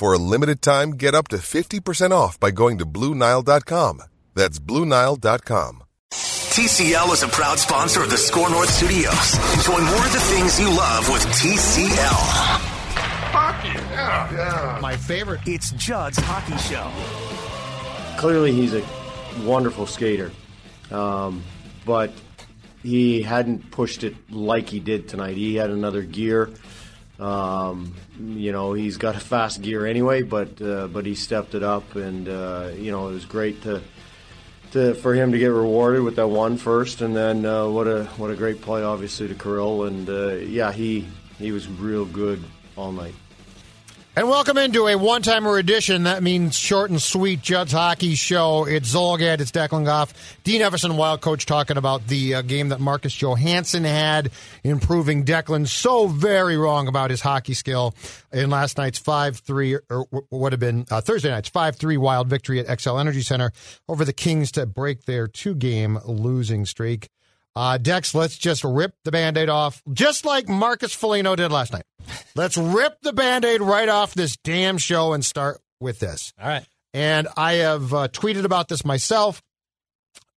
For a limited time, get up to 50% off by going to Bluenile.com. That's Bluenile.com. TCL is a proud sponsor of the SKOR North Studios. Enjoy more of the things you love with TCL. Hockey, yeah, yeah. My favorite. It's Judd's Hockey Show. Clearly, he's a wonderful skater, um, but he hadn't pushed it like he did tonight. He had another gear. Um, you know, he's got a fast gear anyway, but uh, but he stepped it up, and uh, you know, it was great to. To, for him to get rewarded with that one first, and then uh, what a what a great play, obviously to Kirill, and uh, yeah, he he was real good all night. And welcome into a one timer edition. That means short and sweet Judd's Hockey Show. It's Zulgad, it's Declan Goff, Dean Evason, Wild Coach, talking about the uh, game that Marcus Johansson had, improving Declan so very wrong about his hockey skill in last night's 5 3, or would have been uh, Thursday night's 5 3 Wild victory at Xcel Energy Center over the Kings to break their two game losing streak. Uh, Dex, let's just rip the band aid off, just like Marcus Foligno did last night. Let's rip the band aid right off this damn show and start with this. All right. And I have uh, tweeted about this myself.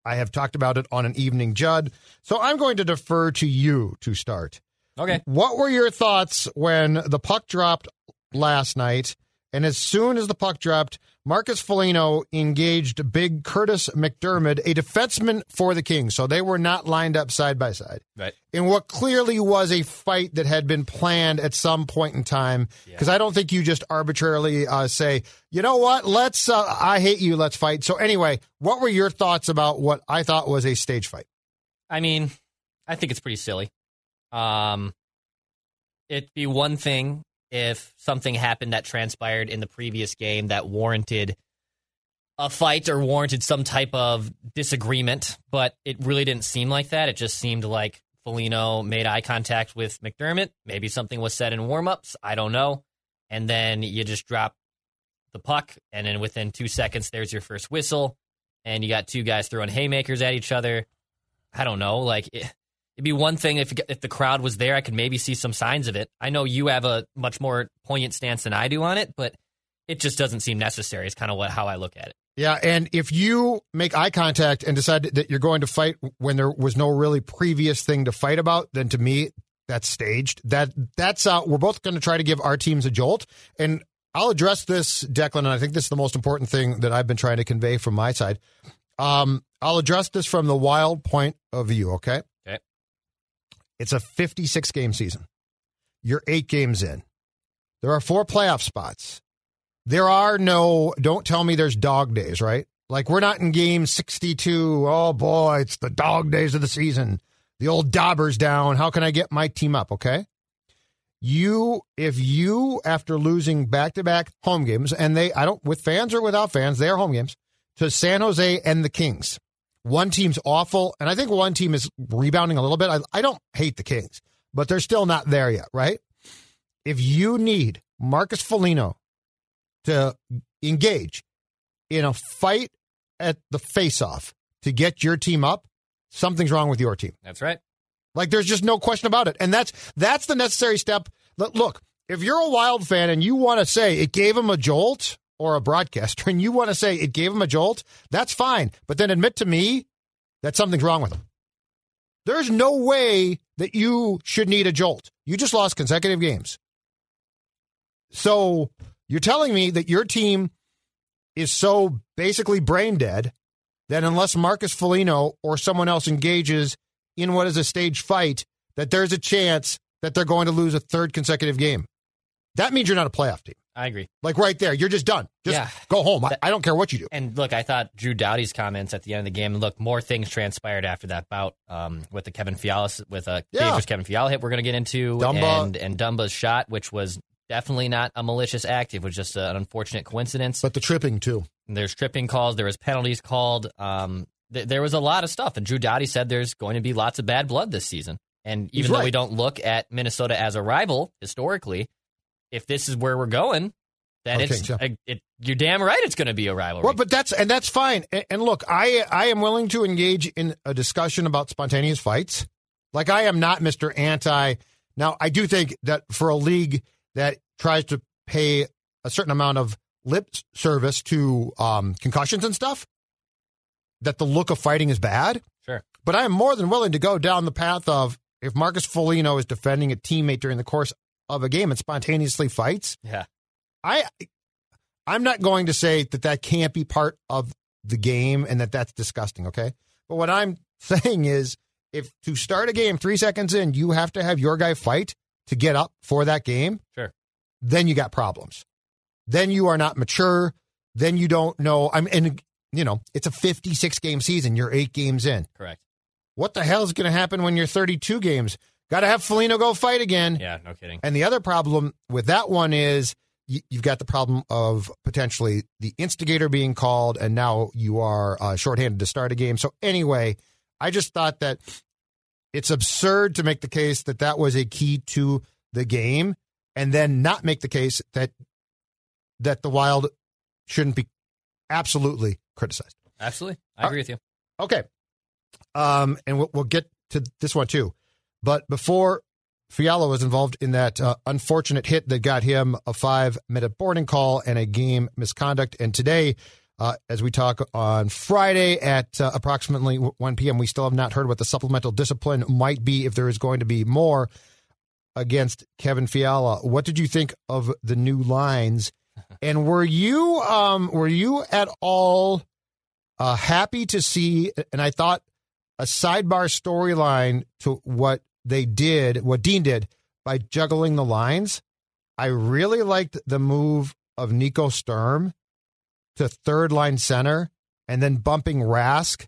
I have talked about it on an evening Judd. So I'm going to defer to you to start. Okay. What were your thoughts when the puck dropped last night? And as soon as the puck dropped, Marcus Foligno engaged big Kurtis MacDermid, a defenseman for the Kings. So they were not lined up side by side. Right. In what clearly was a fight that had been planned at some point in time. Because Yeah. I don't think you just arbitrarily uh, say, you know what, let's, uh, I hate you, let's fight. So anyway, what were your thoughts about what I thought was a stage fight? I mean, I think it's pretty silly. Um, it'd be one thing if something happened that transpired in the previous game that warranted a fight or warranted some type of disagreement, but it really didn't seem like that. It just seemed like Foligno made eye contact with MacDermid. Maybe something was said in warmups. I don't know. And then you just drop the puck, and then within two seconds, there's your first whistle, and you got two guys throwing haymakers at each other. I don't know. Like it, it'd be one thing if if the crowd was there, I could maybe see some signs of it. I know you have a much more poignant stance than I do on it, but it just doesn't seem necessary. Is kind of what how I look at it. Yeah, and if you make eye contact and decide that you're going to fight when there was no really previous thing to fight about, then to me that's staged. That that's we're both going to try to give our teams a jolt, and I'll address this, Declan. And I think this is the most important thing that I've been trying to convey from my side. Um, I'll address this from the wild point of view. Okay. It's a 56 game season. You're eight games in. There are four playoff spots. There are no, don't tell me there's dog days, right? Like we're not in game 62. Oh boy, it's the dog days of the season. The old Daubers down. How can I get my team up? Okay. You, if you, after losing back to back home games, and they, I don't, with fans or without fans, they are home games to San Jose and the Kings. One team's awful, and I think one team is rebounding a little bit. I, I don't hate the Kings, but they're still not there yet, right? If you need Marcus Foligno to engage in a fight at the face-off to get your team up, something's wrong with your team. That's right. Like there's just no question about it. And that's that's the necessary step. Look, Look, if you're a Wild fan and you want to say it gave him a jolt or a broadcaster and you want to say it gave him a jolt, that's fine. But then admit to me that something's wrong with him. There's no way that you should need a jolt. You just lost consecutive games. So you're telling me that your team is so basically brain dead that unless Marcus Foligno or someone else engages in what is a stage fight, that there's a chance that they're going to lose a third consecutive game. That means you're not a playoff team. I agree. Like right there, you're just done. Just Yeah. go home. I, I don't care what you do. And look, I thought Drew Doughty's comments at the end of the game. Look, more things transpired after that bout um, with the Kevin Fiala with a Yeah. dangerous Kevin Fiala hit. We're going to get into Dumba. and and Dumba's shot, which was definitely not a malicious act. It was just an unfortunate coincidence. But the tripping too. There's tripping calls. There was penalties called. Um, th- there was a lot of stuff. And Drew Doughty said there's going to be lots of bad blood this season. And He's even though right. we don't look at Minnesota as a rival historically, if this is where we're going, then Okay, it's so- it, it, you're damn right it's going to be a rivalry. Well, but that's and that's fine. And, and look, I I am willing to engage in a discussion about spontaneous fights. Like I am not Mr. Anti. Now, I do think that for a league that tries to pay a certain amount of lip service to um, concussions and stuff, that the look of fighting is bad. Sure. But I am more than willing to go down the path of if Marcus Foligno is defending a teammate during the course of a game and spontaneously fights, yeah. I I'm not going to say that that can't be part of the game and that that's disgusting, okay? But what I'm saying is if to start a game 3 seconds in you have to have your guy fight to get up for that game, Sure. then you got problems. Then you are not mature, then you don't know I'm and you know, it's a 56 game season, you're 8 games in. Correct. What the hell is going to happen when you're 32 games? Got to have Foligno go fight again. Yeah, no kidding. And the other problem with that one is you, you've got the problem of potentially the instigator being called, and now you are uh, shorthanded to start a game. So anyway, I just thought that it's absurd to make the case that that was a key to the game, and then not make the case that that the Wild shouldn't be absolutely criticized. Absolutely. I agree with you. Okay. Um, and we'll, we'll get to this one too. But before Fiala was involved in that uh, unfortunate hit that got him a five minute boarding call and a game misconduct. And today, uh, as we talk on Friday at uh, approximately 1 p.m., we still have not heard what the supplemental discipline might be if there is going to be more against Kevin Fiala. What did you think of the new lines? And were you um, were you at all uh, happy to see? And I thought a sidebar storyline to what they did, what Dean did by juggling the lines. I really liked the move of Nico Sturm to third line center and then bumping Rask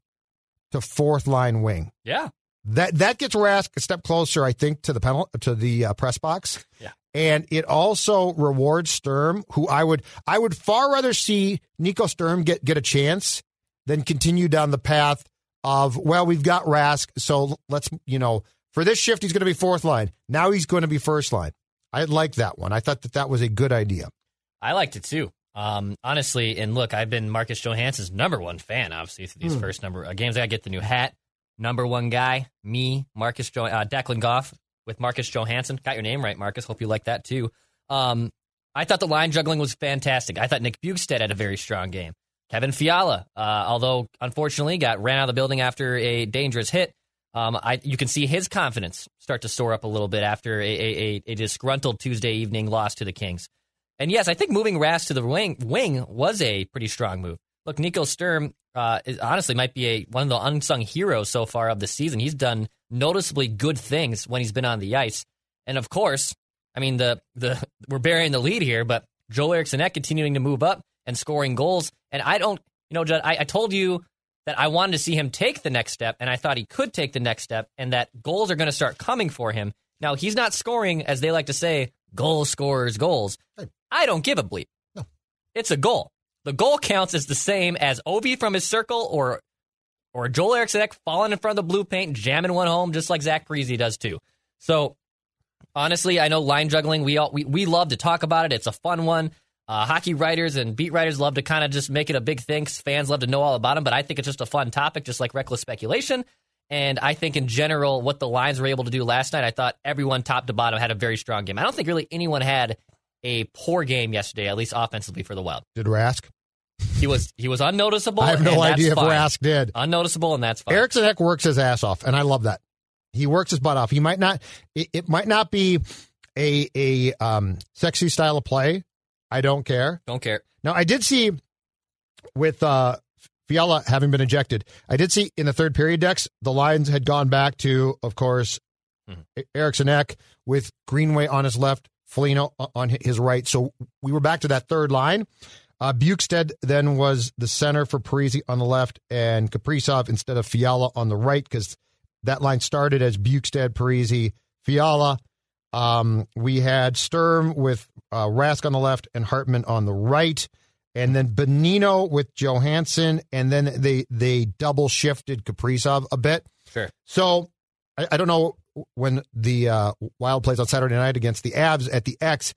to fourth line wing. Yeah. That that gets Rask a step closer, I think, to the penalty to the uh, press box. Yeah. and it also rewards Sturm, who I would I would far rather see Nico Sturm get get a chance than continue down the path of well, we've got Rask, so let's you know for this shift he's going to be fourth line. Now he's going to be first line. I like that one. I thought that that was a good idea. I liked it too. Um, honestly, and look, I've been Marcus Johansson's number one fan, obviously, through these Hmm. first number of games. I get the new hat. Number one guy, me, Marcus jo- uh, Declan Goff with Marcus Johansson. Got your name right, Marcus. Hope you like that too. Um, I thought the line juggling was fantastic. I thought Nick Bjugstad had a very strong game. Kevin Fiala, uh, although unfortunately got ran out of the building after a dangerous hit, um, I, you can see his confidence start to soar up a little bit after a, a, a, disgruntled Tuesday evening loss to the Kings. And yes, I think moving Rask to the wing, wing was a pretty strong move. Look, Nico Sturm uh, is, honestly might be a one of the unsung heroes so far of the season. He's done noticeably good things when he's been on the ice, and of course, I mean the the we're burying the lead here, but Joel Eriksson Ek continuing to move up and scoring goals. And I don't, you know, Judd, I, I told you that I wanted to see him take the next step, and I thought he could take the next step, and that goals are going to start coming for him. Now he's not scoring, as they like to say, goal scorers goals. I don't give a bleep. No. It's a goal. The goal counts as the same as Ovi from his circle or or Joel Eriksson falling in front of the blue paint jamming one home just like Zach Parise does too. So honestly, I know line juggling. We all we, we love to talk about it. It's a fun one. Uh, hockey writers and beat writers love to kind of just make it a big thing. Fans love to know all about them, but I think it's just a fun topic, just like reckless speculation. And I think in general, what the lines were able to do last night, I thought everyone top to bottom had a very strong game. I don't think really anyone had a poor game yesterday, at least offensively for the Wild. Did Rask? He was he was unnoticeable. I have no and idea if fine. Rask did. Unnoticeable, and that's fine. Ek works his ass off, and I love that. He works his butt off. He might not. It, it might not be a a um, sexy style of play. I don't care. Don't care. Now I did see with uh, Fiala having been ejected. I did see in the third period Dex, the lines had gone back to, of course, mm-hmm. Eriksson Ek with Greenway on his left, Foligno on his right. So we were back to that third line. Uh, Bjugstad then was the center for Parise on the left and Kaprizov instead of Fiala on the right because that line started as Bjugstad, Parise, Fiala. Um, we had Sturm with uh, Rask on the left and Hartman on the right and then Bonino with Johansson, and then they they double shifted Kaprizov a bit. Sure. So I, I don't know when the uh, Wild plays on Saturday night against the Avs at the X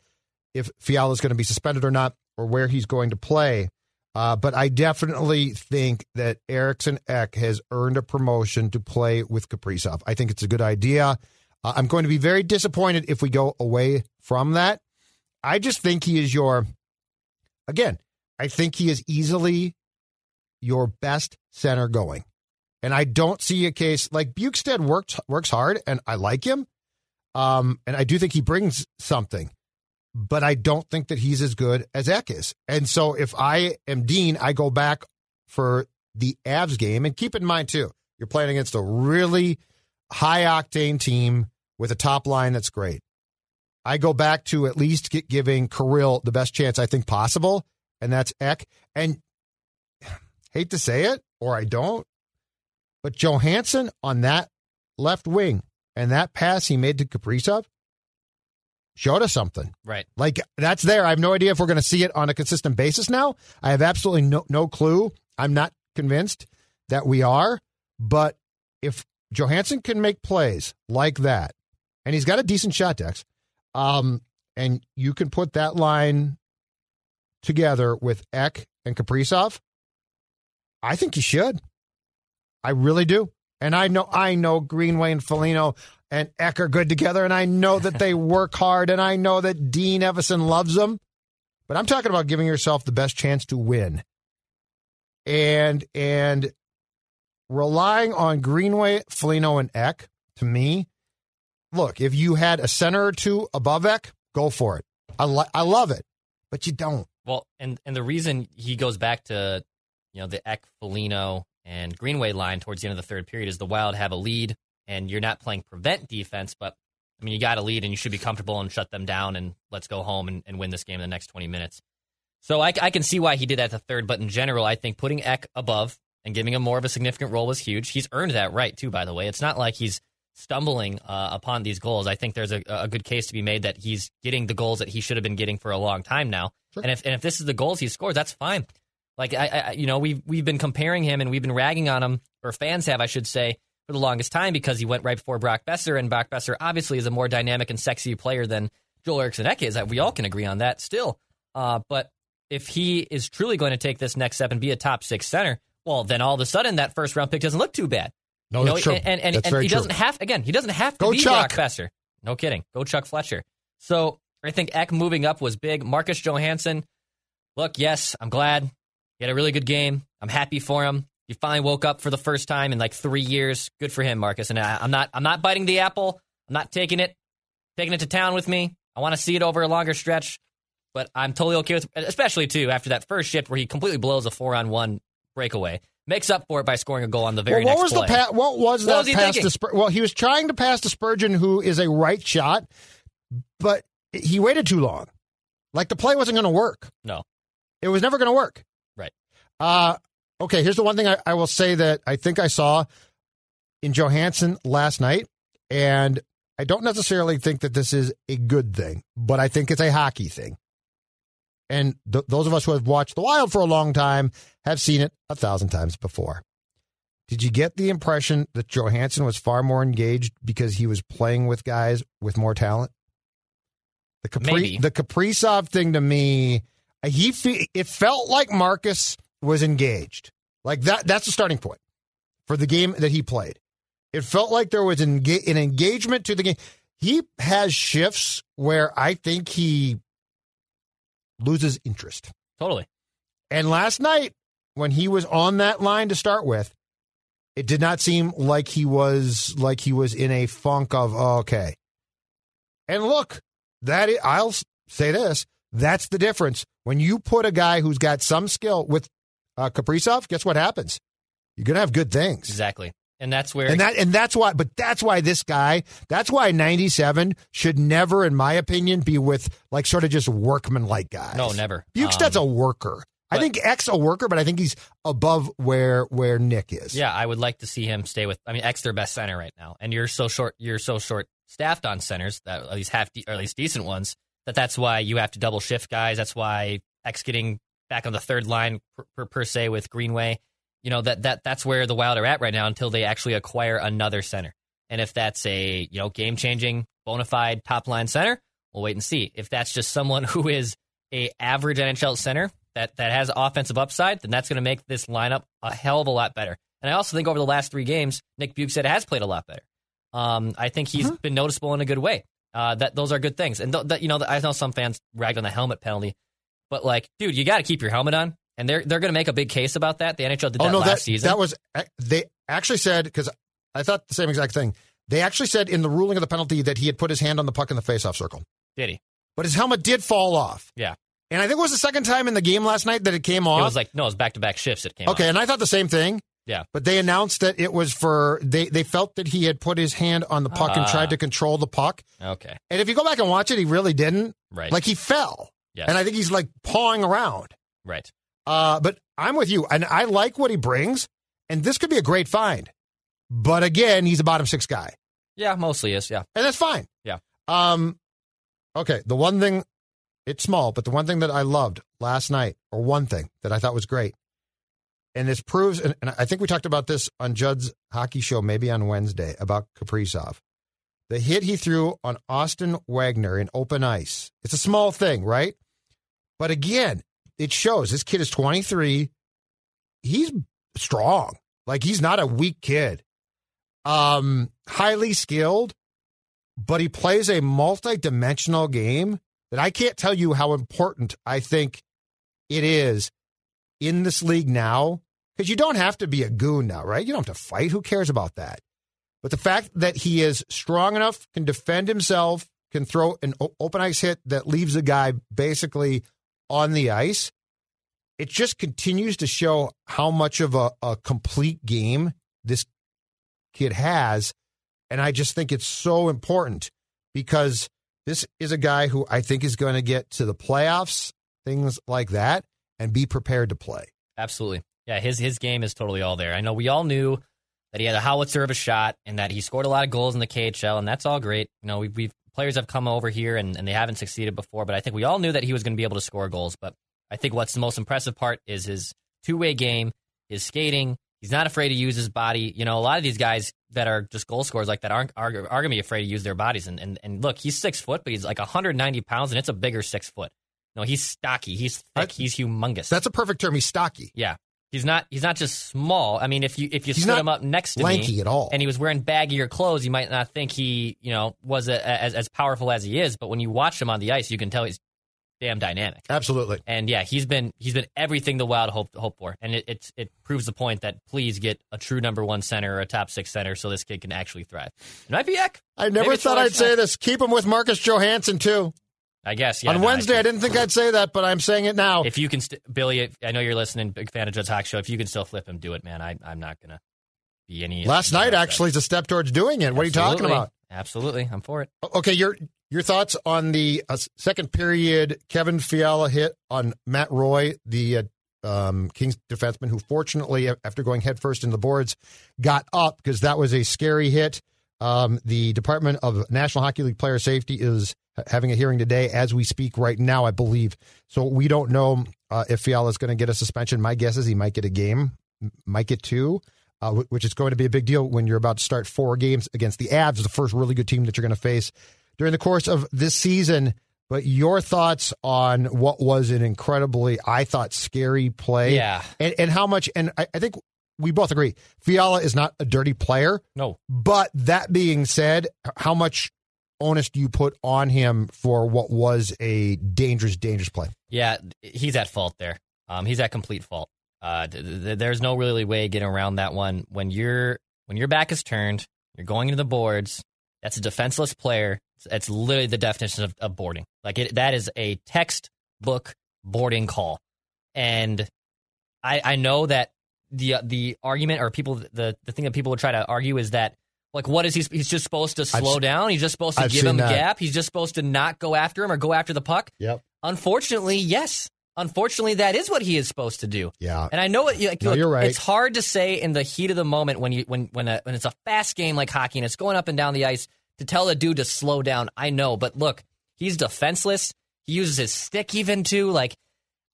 if Fiala is going to be suspended or not, or where he's going to play. Uh, but I definitely think that Eriksson Ek has earned a promotion to play with Kaprizov. I think it's a good idea. Uh, I'm going to be very disappointed if we go away from that. I just think he is your, again, I think he is easily your best center going. And I don't see a case like Bjugstad works works hard and I like him. Um, and I do think he brings something, but I don't think that he's as good as Ek is. And so if I am Dean, I go back for the Avs game. And keep in mind too, you're playing against a really high octane team with a top line that's great. I go back to at least giving Kirill the best chance I think possible and that's Ek. And hate to say it, or I don't, but Johansson on that left wing and that pass he made to Kaprizov showed us something. Right. Like that's there. I have no idea if we're going to see it on a consistent basis now. I have absolutely no, no clue. I'm not convinced that we are, but if Johansson can make plays like that, and he's got a decent shot, Dex, um, and you can put that line together with Ek and Kaprizov? I think you should. I really do. And I know I know Greenway and Foligno and Ek are good together, and I know that they work hard, and I know that Dean Evason loves them. But I'm talking about giving yourself the best chance to win. And and relying on Greenway, Foligno, and Ek, to me, look, if you had a center or two above Ek, go for it. I, li- I love it, but you don't. Well, and and the reason he goes back to you know the Ek, Foligno, and Greenway line towards the end of the third period is the Wild have a lead, and you're not playing prevent defense, but I mean you got a lead and you should be comfortable and shut them down and let's go home and, and win this game in the next 20 minutes. So I, I can see why he did that the third, but in general, I think putting Ek above and giving him more of a significant role was huge. He's earned that right too, by the way. It's not like he's stumbling uh, upon these goals. I think there's a, a good case to be made that he's getting the goals that he should have been getting for a long time now. Sure. And if and if this is the goals he scores, that's fine. Like I, I, you know, we've we've been comparing him and we've been ragging on him, or fans have, I should say, for the longest time because he went right before Brock Boeser, and Brock Boeser obviously is a more dynamic and sexy player than Joel Eriksson Ek is. We all can agree on that still. Uh, but if he is truly going to take this next step and be a top six center, well, then all of a sudden that first round pick doesn't look too bad. No, you know, that's true. And, and, and he doesn't have again. He doesn't have to Go be Chuck. Brock Boeser. No kidding. Go Chuck Fletcher. So I think Ek moving up was big. Marcus Johansson. Look, yes, I'm glad he had a really good game. I'm happy for him. He finally woke up for the first time in like three years. Good for him, Marcus. And I, I'm not. I'm not biting the apple. I'm not taking it, taking it to town with me. I want to see it over a longer stretch. But I'm totally okay with, especially too after that first shift where he completely blows a four on one breakaway makes up for it by scoring a goal on the very well, what next was play. The pa- what was What that was pass to Spur- Well, he was trying to pass to Spurgeon, who is a right shot, but he waited too long. Like the play wasn't going to work. No. It was never going to work. Right. Uh, okay, here's the one thing I, I will say that I think I saw in Johansson last night, and I don't necessarily think that this is a good thing, but I think it's a hockey thing. And th- those of us who have watched The Wild for a long time have seen it a thousand times before. Did you get the impression that Johansson was far more engaged because he was playing with guys with more talent? The Capri, Maybe. the Kaprizov thing to me, he fe- it felt like Marcus was engaged. Like that that's the starting point for the game that he played. It felt like there was an, enga- an engagement to the game. He has shifts where I think he loses interest. Totally. And last night, when he was on that line to start with, it did not seem like he was like he was in a funk of oh, okay. And look, that i- I'll say this: that's the difference when you put a guy who's got some skill with uh, Kaprizov, guess what happens? You're to have good things. Exactly. And that's where And that and that's why but that's why this guy, that's why 97 should never in my opinion be with like sort of just workman like guys. No, never. Bjugstad's Um, a worker. I but- think Ek's a worker, but I think he's above where where Nick is. Yeah, I would like to see him stay with. I mean, Ek's their best center right now, and you're so short. You're so short staffed on centers that at least half, de- or at least decent ones. That that's why you have to double shift guys. That's why Ek's getting back on the third line per, per, per se with Greenway. You know that that that's where the Wild are at right now until they actually acquire another center. And if that's a you know game changing bona fide top line center, we'll wait and see. If that's just someone who is a average NHL center that that has offensive upside, then that's going to make this lineup a hell of a lot better. And I also think over the last three games, Nick Bjugstad has played a lot better. Um, I think he's been noticeable in a good way. Uh, that those are good things. And th- that, you know, I know some fans ragged on the helmet penalty, but like, dude, you got to keep your helmet on. And they're they're going to make a big case about that. The NHL did that Oh no, last that season. that was they actually said because I thought the same exact thing. They actually said in the ruling of the penalty that he had put his hand on the puck in the faceoff circle, did he? but his helmet did fall off. Yeah. And I think it was the second time in the game last night that it came off. It was like no, it was back to back shifts. It came. okay, off. and I thought the same thing. Yeah. But they announced that it was for they they felt that he had put his hand on the puck and Ah. tried to control the puck. Okay. And if you go back and watch it, he really didn't. Right. Like he fell. Yes. And I think he's like pawing around. right. Uh, but I'm with you, and I like what he brings, and this could be a great find. But again, he's a bottom six guy, Yeah, mostly is. Yeah. and that's fine. Yeah. Um. Okay. The one thing, it's small, but the one thing that I loved last night, or one thing that I thought was great, and this proves, and, and I think we talked about this on Judd's hockey show, maybe on Wednesday, about Kaprizov. The hit he threw on Austin Wagner in open ice. It's a small thing, right? But again, it shows this kid is 23. He's strong. Like he's not a weak kid. Um, highly skilled, but he plays a multi-dimensional game that I can't tell you how important I think it is in this league now. Because you don't have to be a goon now, right? You don't have to fight. Who cares about that? But the fact that he is strong enough, can defend himself, can throw an open ice hit that leaves a guy basically on the ice, it just continues to show how much of a, a complete game this kid has. And I just think it's so important because this is a guy who I think is going to get to the playoffs, things like that, and be prepared to play. Absolutely. Yeah, his his game is totally all there. I know we all knew that he had a howitzer of a shot and that he scored a lot of goals in the KHL, and that's all great. You know, we we've players have come over here and, and they haven't succeeded before, but I think we all knew that he was going to be able to score goals. But I think what's the most impressive part is his two way game, his skating. He's not afraid to use his body. You know, a lot of these guys that are just goal scorers like that aren't are, are going to be afraid to use their bodies. And, and and look, he's six foot, but he's like 190 pounds, and it's a bigger six foot. No, he's stocky. He's thick. He's humongous. That's a perfect term. He's stocky, Yeah. He's not he's not just small. I mean, if you if you He's stood him up next to lanky me at all. and he was wearing baggier clothes, you might not think he, you know, was a, as as powerful as he is, but when you watch him on the ice, you can tell he's damn dynamic. Absolutely. And yeah, he's been he's been everything the Wild hoped hope for. And it it's, it proves the point that please get a true number 1 center or a top 6 center so this kid can actually thrive. It Ek. I never thought I'd say this. Keep him with Marcus Johansson too. I guess yeah. On no, Wednesday, I, I didn't think I'd say that, but I'm saying it now. if you can, st- Billy, I know you're listening, big fan of Judd's Talk Show. If you can still flip him, do it, man. I, I'm not gonna be any. Last night, actually, is a step towards doing it. What are you talking about? Absolutely, I'm for it. Okay, your your thoughts on the uh, second period Kevin Fiala hit on Matt Roy, the uh, um, Kings defenseman, who fortunately, after going headfirst in the boards, got up because that was a scary hit. Um, the Department of National Hockey League Player Safety is having a hearing today as we speak right now, I believe. So we don't know uh, if Fiala is going to get a suspension. My guess is he might get a game, might get two. Uh, which is going to be a big deal when you're about to start four games against the Avs, the first really good team that you're going to face during the course of this season. But your thoughts on what was an incredibly, I thought, scary play, Yeah. and, and how much, and I, I think we both agree, Fiala is not a dirty player. No, But that being said, how much onus do you put on him for what was a dangerous, dangerous play? yeah, he's at fault there. Um, he's at complete fault. Uh, th- th- there's no really way getting around that one. When you're when your back is turned, you're going into the boards. That's a defenseless player. It's, it's literally the definition of, of boarding. Like it, that is a textbook boarding call, and I, I know that the the argument or people the the thing that people would try to argue is that like what is he he's just supposed to slow I've- down he's just supposed to I've give him a that. gap he's just supposed to not go after him or go after the puck Yep. unfortunately yes unfortunately that is what he is supposed to do Yeah. and I know what like, No, look, you're right. It's hard to say in the heat of the moment when you when when a, when it's a fast game like hockey and it's going up and down the ice to tell a dude to slow down. I know, but look, he's defenseless. He uses his stick even too. Like,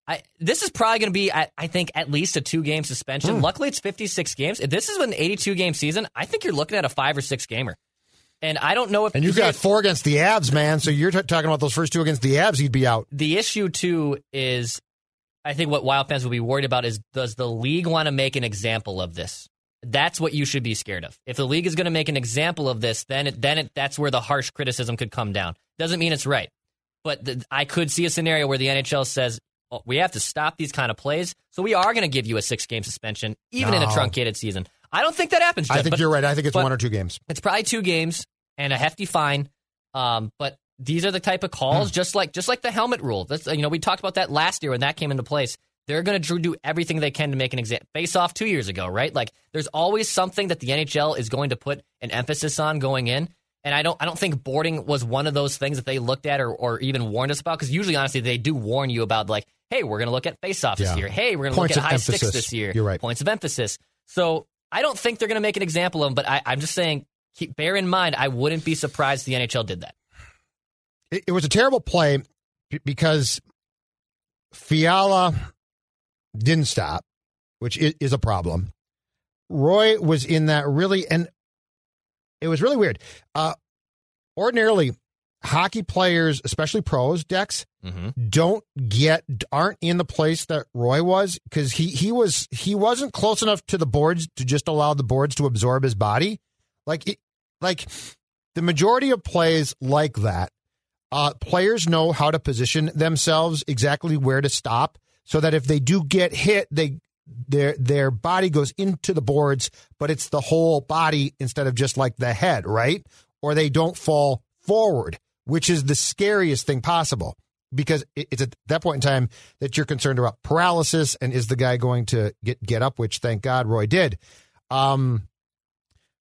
I this is probably going to be I, I think at least a two game suspension. Hmm. Luckily, it's fifty six games. If this is an eighty two game season, I think you're looking at a five or six gamer. And I don't know if And you've got four against the Avs, man. So you're t- talking about those first two against the Avs, he'd be out. the issue too is I think what Wild fans will be worried about is does the league want to make an example of this? That's what you should be scared of. If the league is going to make an example of this, then it, then it, that's where the harsh criticism could come down. Doesn't mean it's right, but the, I could see a scenario where the NHL says we have to stop these kind of plays, so we are going to give you a six game suspension, even in a truncated season. I don't think that happens. I think but- you're right. I think it's one or two games. it's probably two games and a hefty fine. Um, but these are the type of calls, Hmm. just like just like the helmet rule. That's you know we talked about that last year when that came into place. They're going to do everything they can to make an exam face off two years ago, right? Like there's always something that the NHL is going to put an emphasis on going in. And I don't, I don't think boarding was one of those things that they looked at or, or even warned us about. Because usually, honestly, they do warn you about like, hey, we're going to look at face-offs Yeah. this year. Hey, we're going to look at high sticks this year. You're right. Points of emphasis. So I don't think they're going to make an example of them. But I, I'm just saying, keep, bear in mind, I wouldn't be surprised the NHL did that. It, it was a terrible play because Fiala didn't stop, which is, is a problem. Roy was in that really, and it was really weird. Uh, ordinarily, hockey players, especially pros, Dex, Mm-hmm. don't get aren't in the place that Roy was because he he was he wasn't close enough to the boards to just allow the boards to absorb his body. Like it, like the majority of plays like that, uh, players know how to position themselves exactly where to stop so that if they do get hit, they their their body goes into the boards, but it's the whole body instead of just like the head, right? Or they don't fall forward, which is the scariest thing possible because it's at that point in time that you're concerned about paralysis and is the guy going to get get up, which thank God Roy did. Um,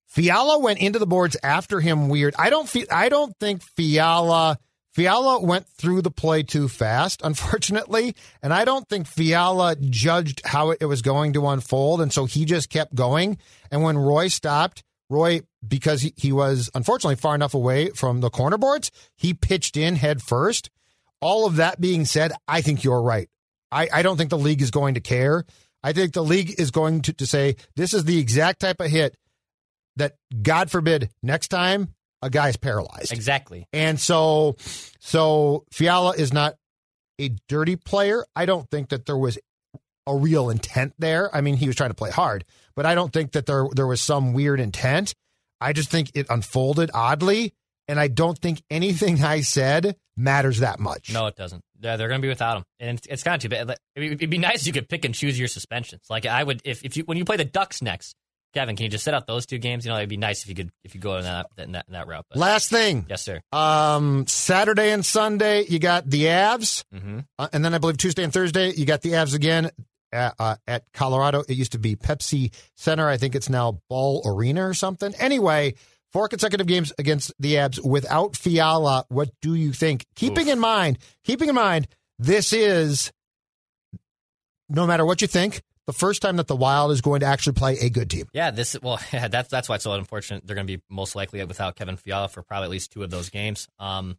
Fiala went into the boards after him weird. I don't feel I don't think Fiala Fiala went through the play too fast, unfortunately, and I don't think Fiala judged how it was going to unfold, and so he just kept going. And when Roy stopped, Roy because he, he was unfortunately far enough away from the corner boards, he pitched in head first. All of that being said, I think you're right. I, I don't think the league is going to care. I think the league is going to, to say this is the exact type of hit that, God forbid, next time a guy's paralyzed. Exactly. And so, so Fiala is not a dirty player. I don't think that there was a real intent there. I mean, he was trying to play hard, but I don't think that there there was some weird intent. I just think it unfolded oddly, and I don't think anything I said matters that much. No, it doesn't. Yeah, they're going to be without him, and it's, it's kind of too bad. It'd be nice if you could pick and choose your suspensions. Like I would, if, if you when you play the Ducks next, Kevin, can you just set out those two games? You know, it'd be nice if you could if you go in that in that, in that route. But, Last thing, yes, sir. um, Saturday and Sunday you got the Avs, hmm uh, and then I believe Tuesday and Thursday you got the Avs again at, uh, at Colorado. It used to be Pepsi Center. I think it's now Ball Arena or something. Anyway, four consecutive games against the Avs without Fiala. What do you think? Keeping in mind, keeping in mind, this is no matter what you think, the first time that the Wild is going to actually play a good team. Yeah, this well, yeah, that's that's why it's so unfortunate. They're going to be most likely without Kevin Fiala for probably at least two of those games. Um,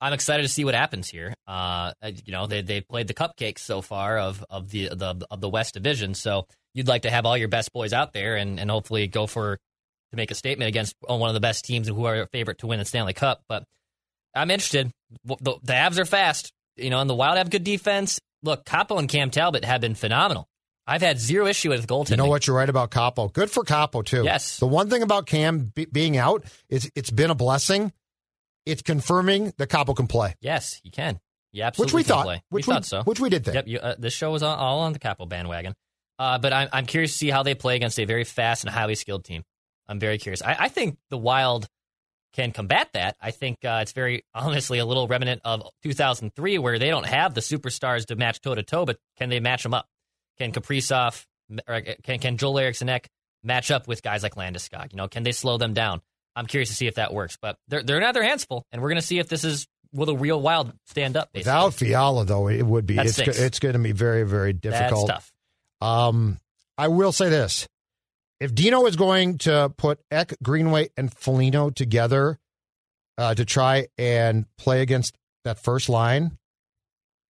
I'm excited to see what happens here. Uh, you know, they they played the cupcakes so far of of the the of the West Division, so you'd like to have all your best boys out there and and hopefully go for to make a statement against one of the best teams who are favorite to win the Stanley Cup. But I'm interested. The, the Avs are fast, you know, and the Wild have good defense. Look, Kaapo and Cam Talbot have been phenomenal. I've had zero issue with goaltending. You know what? You're right about Kaapo. Good for Kaapo too. Yes. The one thing about Cam be- being out is it's been a blessing. It's confirming that Kaapo can play, Yes, he can. Yeah, absolutely. which we thought. Play. Which we, thought so. Which we did think. Yep. You, uh, this show was all, all on the Kaapo bandwagon. Uh, but I'm, I'm curious to see how they play against a very fast and highly skilled team. I'm very curious. I, I think the Wild can combat that. I think uh, it's very honestly a little remnant of 2003, where they don't have the superstars to match toe to toe, but can they match them up? can Kaprizov, or can, can Joel Eriksson Ek match up with guys like Landeskog? You know, can they slow them down? I'm curious to see if that works, but they're, they're not their hands full, and we're going to see if this is will the real Wild stand up. Basically. Without Fiala, though, it would be. That it's it's going to be very very difficult. That's tough. Um, I will say this: if Dino is going to put Ek, Greenway, and Foligno together uh, to try and play against that first line,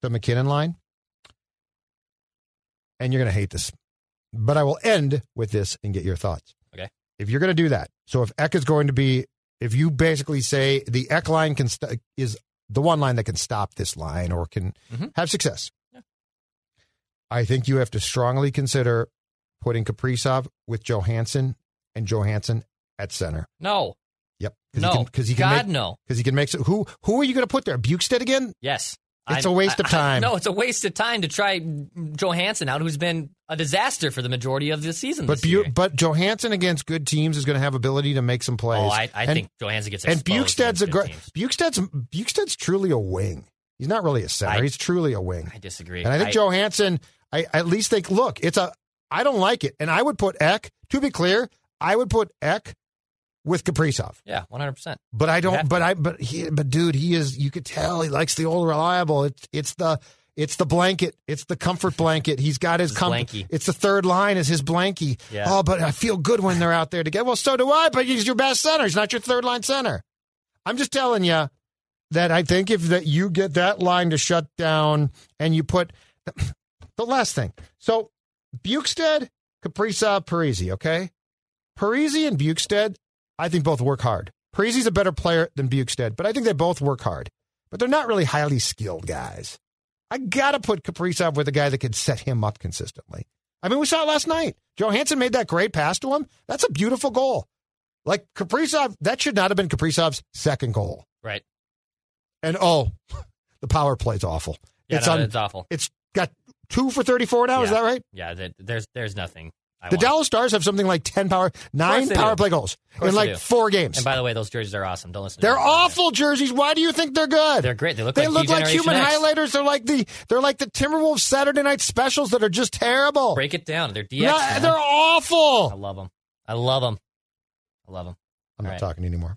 the MacKinnon line, and you're going to hate this, but I will end with this and get your thoughts. If you're going to do that, so if Ek is going to be, if you basically say the Ek line can st- is the one line that can stop this line or can Mhm. have success, I think you have to strongly consider putting Kaprizov with Johansson and Johansson at center. No, Yep. no, because he can God make, no. because he can make. Who who are you going to put there? Bjugstad again? Yes. It's a waste of time. no, it's a waste of time to try Johansson out, who's been a disaster for the majority of the season. But. Bu- but Johansson against good teams is going to have ability to make some plays. oh, I, I And- think Johansson gets and Bjugstad's a great. Bjugstad's Bjugstad's truly a wing. He's not really a center. I- He's truly a wing. I disagree. And I think Johansson, I at least think, look, it's a. I don't like it, and I would put Ek. To be clear, I would put Ek with Kaprizov. Yeah, one hundred percent. But I don't. But. I. But he. But dude, he is. You could tell he likes the old reliable. It's. It's the. It's the blanket. It's the comfort blanket. He's got his His comfort. blankie. It's the third line is his blankie. Yeah. Oh, but I feel good when they're out there together. Well, so do I. But he's your best center. He's not your third line center. I'm just telling you that I think if that you get that line to shut down and you put the last thing. So Bjugstad, Kaprizov, Parise. Okay, Parise and Bjugstad, I think both work hard. Parise's a better player than Bjugstad, but I think they both work hard. But they're not really highly skilled guys. I gotta put Kaprizov with a guy that could set him up consistently. I mean, we saw it last night. Johansson made that great pass to him. That's a beautiful goal. Like Kaprizov, that should not have been Kaprizov's second goal. Right. And oh, the power play's awful. Yeah, it's no, on. it's awful. It's got two for thirty-four now. Is that right? Yeah, th- there's there's nothing. I The. Dallas Stars have something like ten power, nine power do. play goals in like four games. And by the way, those jerseys are awesome. Don't listen. to them. They're awful jerseys. Why do you think they're good? They're great. They look They like look like human X. highlighters. They're like the they're like the Timberwolves Saturday night specials that are just terrible. Break it down. They're DX. No, they're awful. I love them. I love them. I love them. I'm not All right. talking anymore.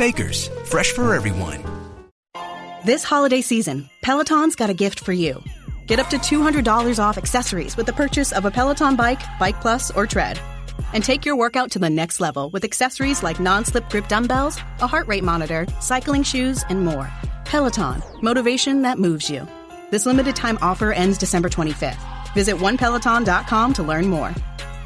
Baker's, fresh for everyone. This holiday season, Peloton's got a gift for you. Get up to $200 off accessories with the purchase of a Peloton bike, Bike Plus, or Tread. And take your workout to the next level with accessories like non slip grip dumbbells, a heart rate monitor, cycling shoes, and more. Peloton, motivation that moves you. This limited time offer ends December 25th. Visit onepeloton.com to learn more.